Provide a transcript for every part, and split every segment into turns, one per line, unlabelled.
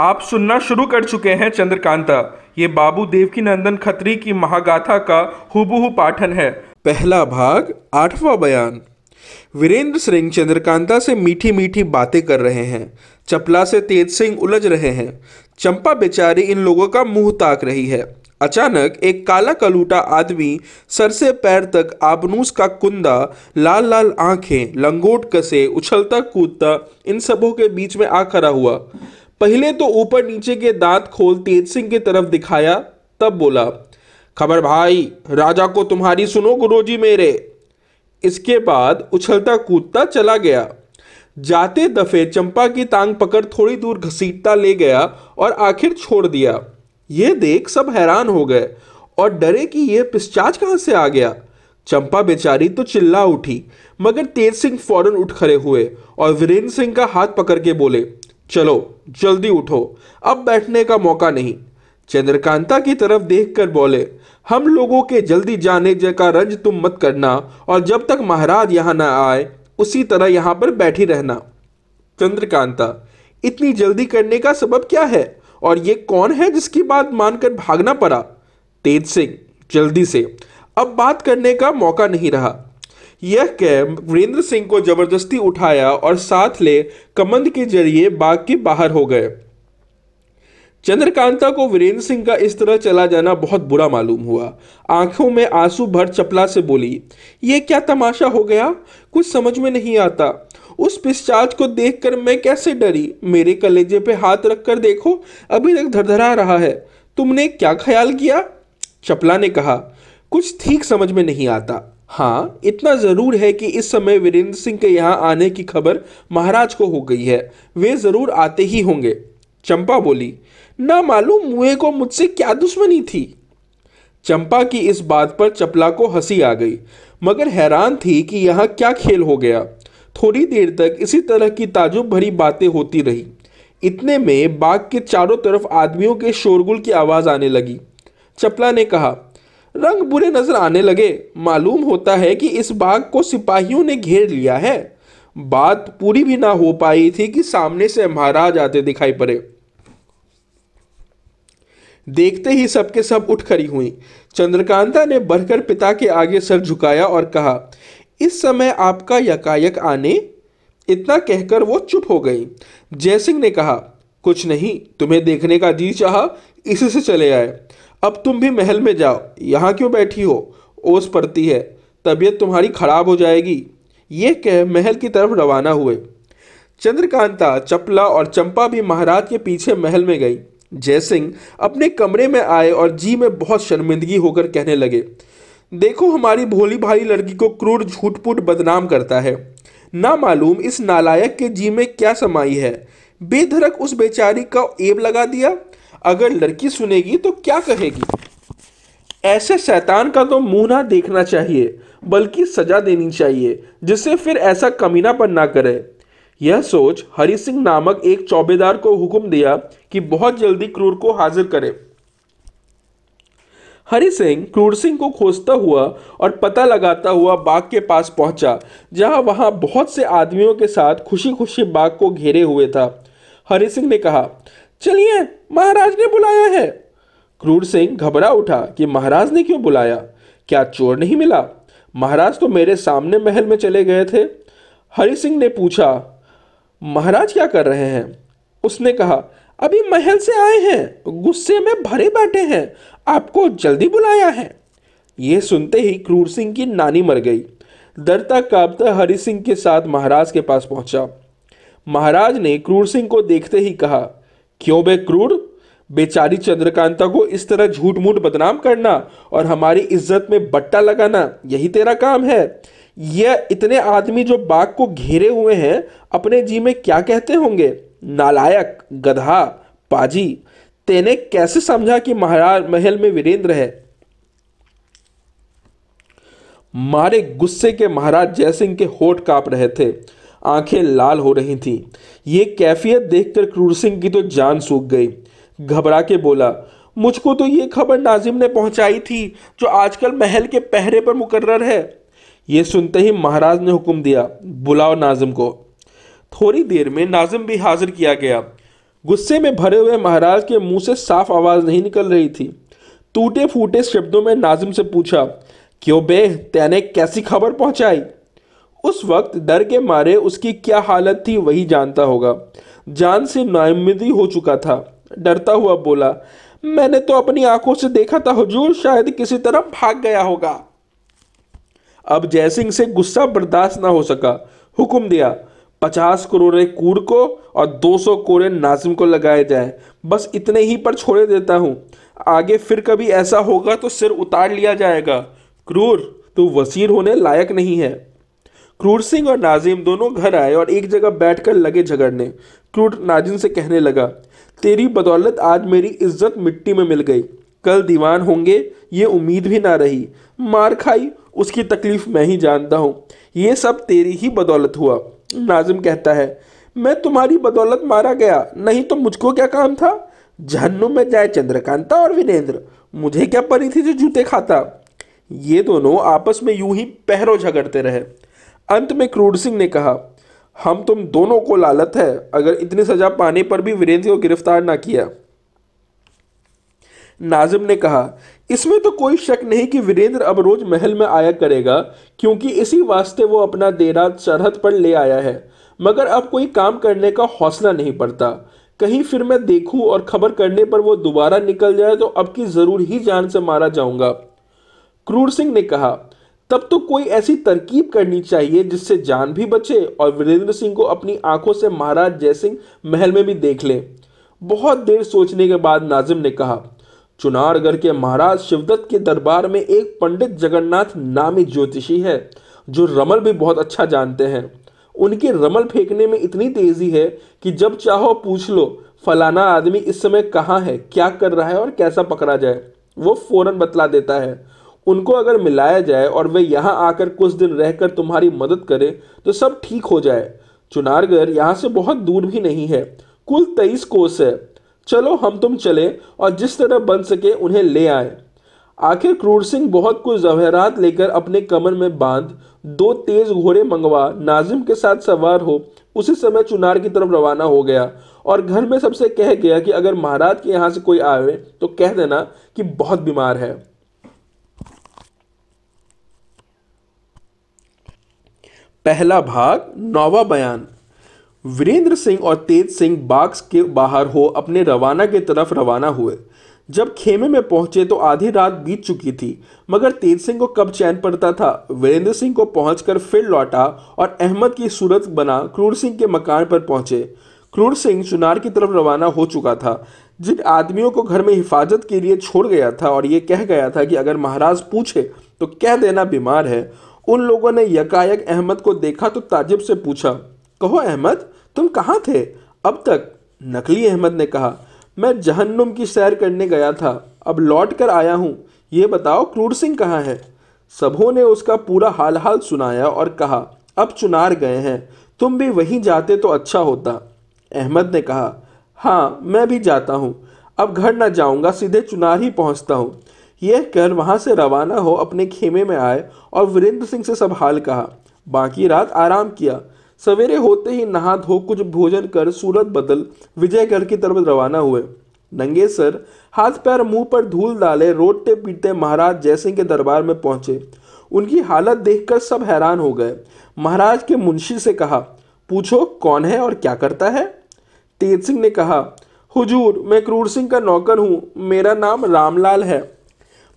आप सुनना शुरू कर चुके हैं चंद्रकांता। ये बाबू देवकी नंदन खत्री की महागाथा का हुबहू पाठन है।
पहला भाग, आठवां बयान। वीरेंद्र सिंह चंद्रकांता से मीठी मीठी बातें कर रहे हैं। चपला से तेज सिंह उलझ रहे हैं। चंपा बेचारी इन लोगों का मुँह ताक रही है। अचानक एक काला कलूटा आदमी सर से पैर तक आबनूस का कुंदा लाल लाल आँखें, लंगोट कसे उछलता कूदता इन सबों के बीच में आ खड़ा हुआ। पहले तो ऊपर नीचे के दांत खोल तेज सिंह की तरफ़ दिखाया, तब बोला, खबर भाई, राजा को तुम्हारी सुनो गुरुजी मेरे। इसके बाद उछलता कूदता चला गया। जाते दफे चंपा की टांग पकड़ थोड़ी दूर घसीटता ले गया और आखिर छोड़ दिया। ये देख सब हैरान हो गए और डरे कि यह पिस्चाच कहाँ से आ गया। चंपा बेचारी तो चिल्ला उठी, मगर तेज सिंह फ़ौरन उठ खड़े हुए और वीरेंद्र सिंह का हाथ पकड़ के बोले चलो, जल्दी उठो। अब बैठने का मौका नहीं। चंद्रकांता की तरफ़ देखकर बोले, हम लोगों के जल्दी जाने का रंज तुम मत करना, और जब तक महाराज यहाँ न आए, उसी तरह यहाँ पर बैठी रहना। चंद्रकांता, इतनी जल्दी करने का सबब क्या है? और ये कौन है जिसकी बात मानकर भागना पड़ा? तेज सिंह, जल्दी से। अब बात करने का मौका नहीं रहा। यह कह वीरेंद्र सिंह को ज़बरदस्ती उठाया और साथ ले कमंद के ज़रिए बाग के बाहर हो गए। चंद्रकांता को वीरेंद्र सिंह का इस तरह चला जाना बहुत बुरा मालूम हुआ। आँखों में आँसू भर चपला से बोली, ये क्या तमाशा हो गया? कुछ समझ में नहीं आता। उस पिस्चाच को देखकर मैं कैसे डरी? मेरे कलेजे पे हाथ रखकर देखो, अभी तक धरधरा रहा है। तुमने क्या ख्याल किया? चपला ने कहा, कुछ ठीक समझ में नहीं आता। हाँ इतना ज़रूर है कि इस समय वीरेंद्र सिंह के यहाँ आने की खबर महाराज को हो गई है। वे ज़रूर आते ही होंगे। चंपा बोली, ना मालूम मुए को मुझसे क्या दुश्मनी थी? चंपा की इस बात पर चपला को हँसी आ गई, मगर हैरान थी कि यहाँ क्या खेल हो गया। थोड़ी देर तक इसी तरह की ताजुब भरी बातें होती रही। इतने में बाग के चारों तरफ़ आदमियों के शोरगुल की आवाज़ आने लगी। चपला ने कहा रंग बुरे नज़र आने लगे। मालूम होता है कि इस बाग को सिपाहियों ने घेर लिया है। बात पूरी भी ना हो पाई थी कि सामने से महाराज आते दिखाई पड़े। देखते ही सबके सब उठ खड़ी हुई। चंद्रकांता ने बढ़कर पिता के आगे सर झुकाया और कहा, इस समय आपका यकायक आने? इतना कहकर वो चुप हो गई। जयसिंह ने कहा, कुछ नहीं, तुम्हें देखने का जी चाह, इसी से चले आए। अब तुम भी महल में जाओ। यहाँ क्यों बैठी हो? ओस पड़ती है। तबीयत तुम्हारी खराब हो जाएगी। ये कह महल की तरफ़ रवाना हुए। चंद्रकांता, चपला और चंपा भी महाराज के पीछे महल में गई। जयसिंह अपने कमरे में आए और जी में बहुत शर्मिंदगी होकर कहने लगे, देखो हमारी भोली भाई लड़की को क्रूर झूठपुट बदनाम करता है। ना मालूम इस नालायक के जी में क्या समाई है। बेधड़क उस बेचारी का एब लगा दिया अगर लड़की सुनेगी तो क्या कहेगी? ऐसे शैतान का तो मुँह ना देखना चाहिए, बल्कि सजा देनी चाहिए, जिससे फिर ऐसा कमीनापन ना करे। यह सोच हरि सिंह नामक एक चौबेदार को हुक्म दिया कि बहुत जल्दी क्रूर को हाजिर करे। हरि सिंह क्रूर सिंह को खोजता हुआ और पता लगाता हुआ बाग के पास पहुँचा, जहाँ वहाँ बहुत से आदमियों के साथ खुशी खुशी बाग को घेरे हुए था। हरि सिंह ने कहा चलिए, महाराज ने बुलाया है। क्रूर सिंह घबरा उठा कि महाराज ने क्यों बुलाया? क्या चोर नहीं मिला? महाराज तो मेरे सामने महल में चले गए थे। हरि सिंह ने पूछा, महाराज क्या कर रहे हैं? उसने कहा, अभी महल से आए हैं, गुस्से में भरे बैठे हैं। आपको जल्दी बुलाया है। ये सुनते ही क्रूर सिंह की नानी मर गई। डरता कांपता हरि सिंह के साथ महाराज के पास पहुँचा। महाराज ने क्रूर सिंह को देखते ही कहा क्यों बे क्रूर? बेचारी चंद्रकांता को इस तरह झूठ मूठ बदनाम करना और हमारी इज़्ज़त में बट्टा लगाना, यही तेरा काम है। यह इतने आदमी जो बाग को घेरे हुए हैं, अपने जी में क्या कहते होंगे? नालायक, गधा, पाजी, तेने कैसे समझा कि महाराज महल में वीरेंद्र है? मारे गुस्से के महाराज जयसिंह के होठ काँप रहे थे। आँखें लाल हो रही थीं। ये कैफियत देखकर क्रूर सिंह की तो जान सूख गई। घबरा के बोला, मुझको तो ये खबर नाजिम ने पहुंचाई थी जो आजकल महल के पहरे पर मुकर्र है। ये सुनते ही महाराज ने हुक्म दिया, बुलाओ नाजिम को। थोड़ी देर में नाजिम भी हाजिर किया गया। गुस्से में भरे हुए महाराज के मुँह से साफ़ आवाज़ नहीं निकल रही थी। टूटे फूटे शब्दों में नाजिम से पूछा, क्यों बे, तैने कैसी खबर पहुंचाई? उस वक्त डर के मारे उसकी क्या हालत थी वही जानता होगा। जान से नाउमीदी हो चुका था। डरता हुआ बोला, मैंने तो अपनी आँखों से देखा था हुजूर, शायद किसी तरह भाग गया होगा। अब जयसिंह से गुस्सा बर्दाश्त ना हो सका। हुक्म दिया, पचास करोड़े कूर को और दो सौ कोड़े नाजिम को लगाए जाए। बस इतने ही पर छोड़े देता हूँ। आगे फिर कभी ऐसा होगा तो सिर उतार लिया जाएगा। क्रूर, तू वसीर होने लायक नहीं है। क्रूर सिंह और नाजिम दोनों घर आए और एक जगह बैठकर लगे झगड़ने। क्रूर नाजिम से कहने लगा, तेरी बदौलत आज मेरी इज़्ज़त मिट्टी में मिल गई। कल दीवान होंगे, ये उम्मीद भी ना रही। मार खाई, उसकी तकलीफ़ मैं ही जानता हूँ। ये सब तेरी ही बदौलत हुआ। नाजिम कहता है, मैं तुम्हारी बदौलत मारा गया, नहीं तो मुझको क्या काम था? जहन्नुम में जाए चंद्रकांता और वीरेंद्र, मुझे क्या परी थी जो जूते खाता? ये दोनों आपस में यूँ ही पहरों झगड़ते रहे। अंत में क्रूर सिंह ने कहा, हम तुम दोनों को लालत है, अगर इतनी सजा पाने पर भी वीरेंद्र को गिरफ़्तार ना किया। नाजिम ने कहा, इसमें तो कोई शक नहीं कि वीरेंद्र अब रोज महल में आया करेगा, क्योंकि इसी वास्ते वो अपना देरा सरहद पर ले आया है। मगर अब कोई काम करने का हौसला नहीं पड़ता कहीं फिर मैं देखूँ और खबर करने पर वो दोबारा निकल जाए तो अब की ज़रूर ही जान से मारा जाऊँगा। क्रूर सिंह ने कहा तब तो कोई ऐसी तरकीब करनी चाहिए जिससे जान भी बचे और वीरेंद्र सिंह को अपनी आँखों से महाराज जयसिंह महल में भी देख ले। बहुत देर सोचने के बाद नाजिम ने कहा, चुनारगढ़ के महाराज शिवदत्त के दरबार में एक पंडित जगन्नाथ नामी ज्योतिषी है, जो रमल भी बहुत अच्छा जानते हैं। उनके रमल फेंकने में इतनी तेज़ी है कि जब चाहो पूछ लो, फलाना आदमी इस समय कहाँ है, क्या कर रहा है और कैसा पकड़ा जाए। वो फ़ौरन बतला देता है। उनको अगर मिलाया जाए और वे यहाँ आकर कुछ दिन रहकर तुम्हारी मदद करे तो सब ठीक हो जाए। चुनारगढ़ यहाँ से बहुत दूर भी नहीं है। कुल तेईस कोस है। चलो, हम तुम चले और जिस तरह बन सके उन्हें ले आए। आखिर क्रूर सिंह बहुत कुछ जवाहरात लेकर अपने कमर में बाँध, दो तेज घोड़े मंगवा, नाजिम के साथ सवार हो, उसी समय चुनार की तरफ़ रवाना हो गया। और घर में सबसे कह गया कि अगर महाराज के यहाँ से कोई आवे तो कह देना कि बहुत बीमार है। पहला भाग, नौवा बयान। वीरेंद्र सिंह और तेज सिंह बाग के बाहर हो, अपने रवाना की तरफ़ रवाना हुए। जब खेमे में पहुँचे तो आधी रात बीत चुकी थी, मगर तेज सिंह को कब चैन पड़ता था? वीरेंद्र सिंह को पहुंचकर फिर लौटा और अहमद की सूरत बना क्रूर सिंह के मकान पर पहुँचे। क्रूर सिंह चुनार की तरफ़ रवाना हो चुका था। जिन आदमियों को घर में हिफाजत के लिए छोड़ गया था और ये कह गया था कि अगर महाराज पूछे तो कह देना बीमार है उन लोगों ने यकायक अहमद को देखा तो ताजिब से पूछा, कहो अहमद, तुम कहाँ थे? अब तक, नकली अहमद ने कहा, मैं जहन्नुम की सैर करने गया था। अब लौट कर आया हूँ। ये बताओ, क्रूर सिंह कहाँ है? सबों ने उसका पूरा हाल हाल सुनाया और कहा, अब चुनार गए हैं। तुम भी वहीं जाते तो अच्छा होता। अहमद ने कहा हाँ मैं भी जाता हूँ। अब घर ना जाऊँगा, सीधे चुनार ही पहुँचता हूँ। यह कर वहाँ से रवाना हो अपने खेमे में आए और वीरेंद्र सिंह से सब हाल कहा। बाकी रात आराम किया। सवेरे होते ही नहा धो कुछ भोजन कर सूरत बदल विजयगढ़ की तरफ़ रवाना हुए। नंगे सर हाथ पैर मुँह पर धूल डाले रोटते पीटते महाराज जयसिंह के दरबार में पहुँचे। उनकी हालत देखकर सब हैरान हो गए। महाराज के मुंशी से कहा, पूछो कौन है और क्या करता है? तेज सिंह ने कहा, हुजूर, मैं क्रूर सिंह का नौकर हूँ। मेरा नाम रामलाल है।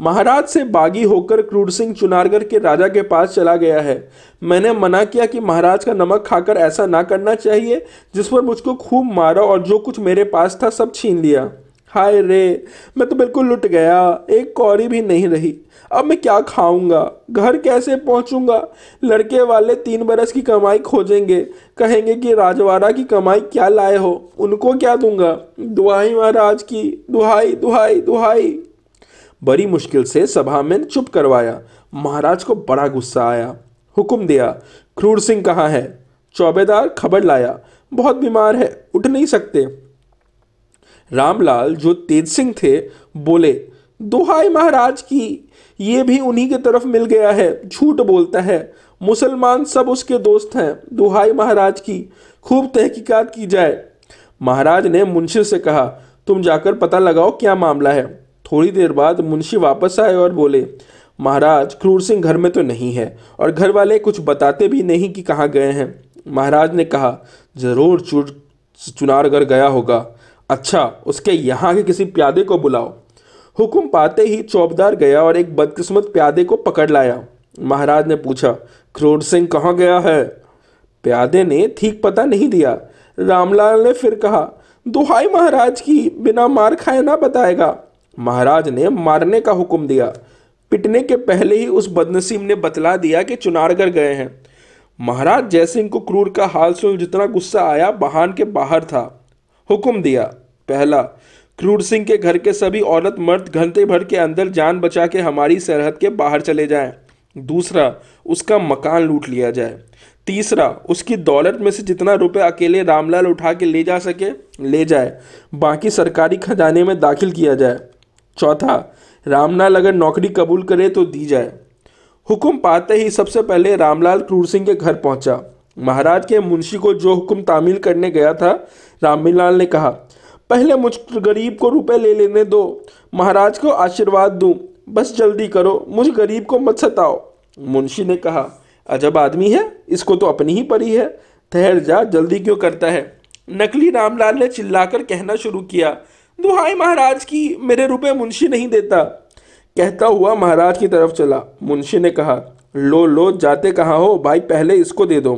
महाराज से बागी होकर क्रूर सिंह चुनारगढ़ के राजा के पास चला गया है। मैंने मना किया कि महाराज का नमक खाकर ऐसा ना करना चाहिए, जिस पर मुझको खूब मारा और जो कुछ मेरे पास था सब छीन लिया। हाय रे, मैं तो बिल्कुल लुट गया, एक कौड़ी भी नहीं रही। अब मैं क्या खाऊँगा? घर कैसे पहुंचूँगा? लड़के वाले तीन बरस की कमाई खोजेंगे, कहेंगे कि राजवाड़ा की कमाई क्या लाए हो, उनको क्या दूँगा? दुहाई महाराज की, दुहाई दुहाई दुहाई। बड़ी मुश्किल से सभा में चुप करवाया। महाराज को बड़ा गुस्सा आया। हुक्म दिया, क्रूर सिंह कहाँ है? चौबेदार खबर लाया। बहुत बीमार है, उठ नहीं सकते। रामलाल जो तेज सिंह थे, बोले दुहाई महाराज की, ये भी उन्हीं के तरफ़ मिल गया है, झूठ बोलता है। मुसलमान सब उसके दोस्त हैं दुहाई महाराज की, खूब तहकीकात की जाए। महाराज ने मुंशी से कहा, तुम जाकर पता लगाओ क्या मामला है? थोड़ी देर बाद मुंशी वापस आए और बोले, महाराज, क्रूर सिंह घर में तो नहीं है और घर वाले कुछ बताते भी नहीं कि कहाँ गए हैं। महाराज ने कहा, ज़रूर चुर चुनारगढ़ गया होगा। अच्छा उसके यहाँ के किसी प्यादे को बुलाओ। हुक्म पाते ही चौबदार गया और एक बदकिस्मत प्यादे को पकड़ लाया। महाराज ने पूछा, क्रूर सिंह कहाँ गया है? प्यादे ने ठीक पता नहीं दिया। रामलाल ने फिर कहा, दुहाई महाराज की बिना मार खाए ना बताएगा। महाराज ने मारने का हुक्म दिया। पिटने के पहले ही उस बदनसीब ने बतला दिया कि चुनारगढ़ गए हैं। महाराज जयसिंह को क्रूर का हाल सुन जितना गुस्सा आया, बहान के बाहर था। हुक्म दिया। पहला, क्रूर सिंह के घर के सभी औरत मर्द घंटे भर के अंदर जान बचा के हमारी सरहद के बाहर चले जाएँ। दूसरा, उसका मकान लूट लिया जाए। तीसरा, उसकी दौलत में से जितना रुपए अकेले रामलाल उठा के ले जा सके, ले जाए। बाकी सरकारी खजाने में दाखिल किया जाए। चौथा, रामलाल अगर नौकरी कबूल करे तो दी जाए। हुक्म पाते ही सबसे पहले रामलाल क्रूर सिंह के घर पहुँचा। महाराज के मुंशी को जो हुक्म तामील करने गया था, रामलाल ने कहा, पहले मुझ गरीब को रुपए ले लेने दो। महाराज को आशीर्वाद दूँ। बस जल्दी करो, मुझ गरीब को मत सताओ। मुंशी ने कहा, अजब आदमी है, इसको तो अपनी ही परी है। ठहर जा, जल्दी क्यों करता है? नकली रामलाल ने चिल्लाकर कहना शुरू किया दुहाई महाराज की मेरे रुपए मुंशी नहीं देता। कहता हुआ महाराज की तरफ़ चला। मुंशी ने कहा, लो लो, जाते कहाँ हो? भाई, पहले इसको दे दो।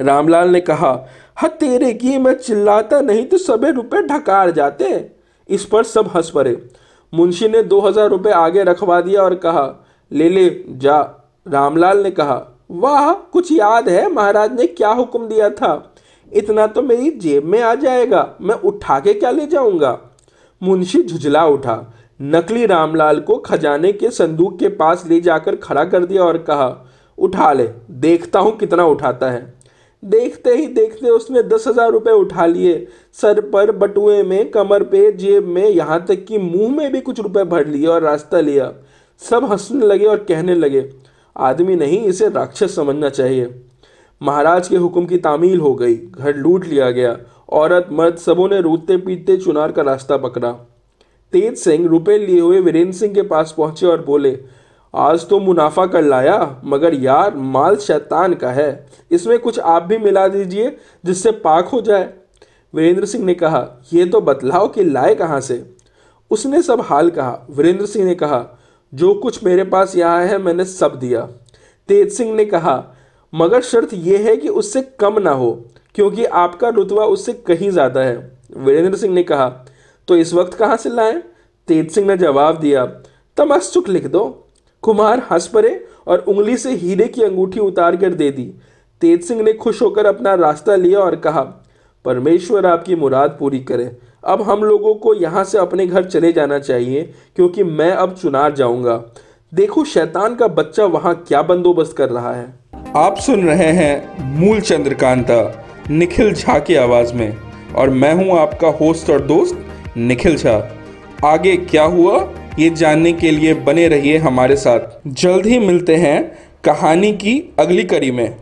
रामलाल ने कहा, हा, तेरे की मैं चिल्लाता नहीं तो सबे रुपए ढकार जाते। इस पर सब हंस पड़े। मुंशी ने दो हज़ार रुपये आगे रखवा दिया और कहा, ले ले, जा। रामलाल ने कहा, वाह, कुछ याद है? महाराज ने क्या हुक्म दिया था? इतना तो मेरी जेब में आ जाएगा, मैं उठा के क्या ले जाऊँगा? मुंशी झुझला उठा। नकली रामलाल को खजाने के संदूक के पास ले जाकर खड़ा कर दिया और कहा, उठा ले, देखता हूँ कितना उठाता है। देखते ही देखते उसने दस हज़ार रुपये उठा लिए। सर पर बटुए में, कमर पे, जेब में, यहाँ तक कि मुँह में भी कुछ रुपए भर लिए और रास्ता लिया। सब हंसने लगे और कहने लगे, आदमी नहीं, इसे राक्षस समझना चाहिए। महाराज के हुक्म की तामील हो गई। घर लूट लिया गया। औरत, मर्द सबों ने रूटते पीटते चुनार का रास्ता पकड़ा। तेज सिंह रुपए लिए हुए वीरेंद्र सिंह के पास पहुँचे और बोले, आज तो मुनाफा कर लाया, मगर यार माल शैतान का है। इसमें कुछ आप भी मिला दीजिए जिससे पाक हो जाए। वीरेंद्र सिंह ने कहा यह तो बतलाओ कि लाए कहाँ से? उसने सब हाल कहा। वीरेंद्र सिंह ने कहा, जो कुछ मेरे पास यहाँ है, मैंने सब दिया। तेज सिंह ने कहा मगर शर्त यह है कि उससे कम ना हो, क्योंकि आपका रुतबा उससे कहीं ज़्यादा है। वीरेंद्र सिंह ने कहा तो इस वक्त कहाँ से लाएँ? तेज सिंह ने जवाब दिया तमस्ुक लिख दो। कुमार हंस पड़े और उंगली से हीरे की अंगूठी उतार कर दे दी। तेज सिंह ने खुश होकर अपना रास्ता लिया और कहा, परमेश्वर आपकी मुराद पूरी करे। अब हम लोगों को यहाँ से अपने घर चले जाना चाहिए, क्योंकि मैं अब चुनार जाऊँगा। देखो, शैतान का बच्चा वहाँ क्या बंदोबस्त कर रहा है।
आप सुन रहे हैं मूल चंद्रकांता, निखिल झा की आवाज़ में, और मैं हूँ आपका होस्ट और दोस्त निखिल झा। आगे क्या हुआ, ये जानने के लिए बने रहिए हमारे साथ। जल्द ही मिलते हैं कहानी की अगली कड़ी में।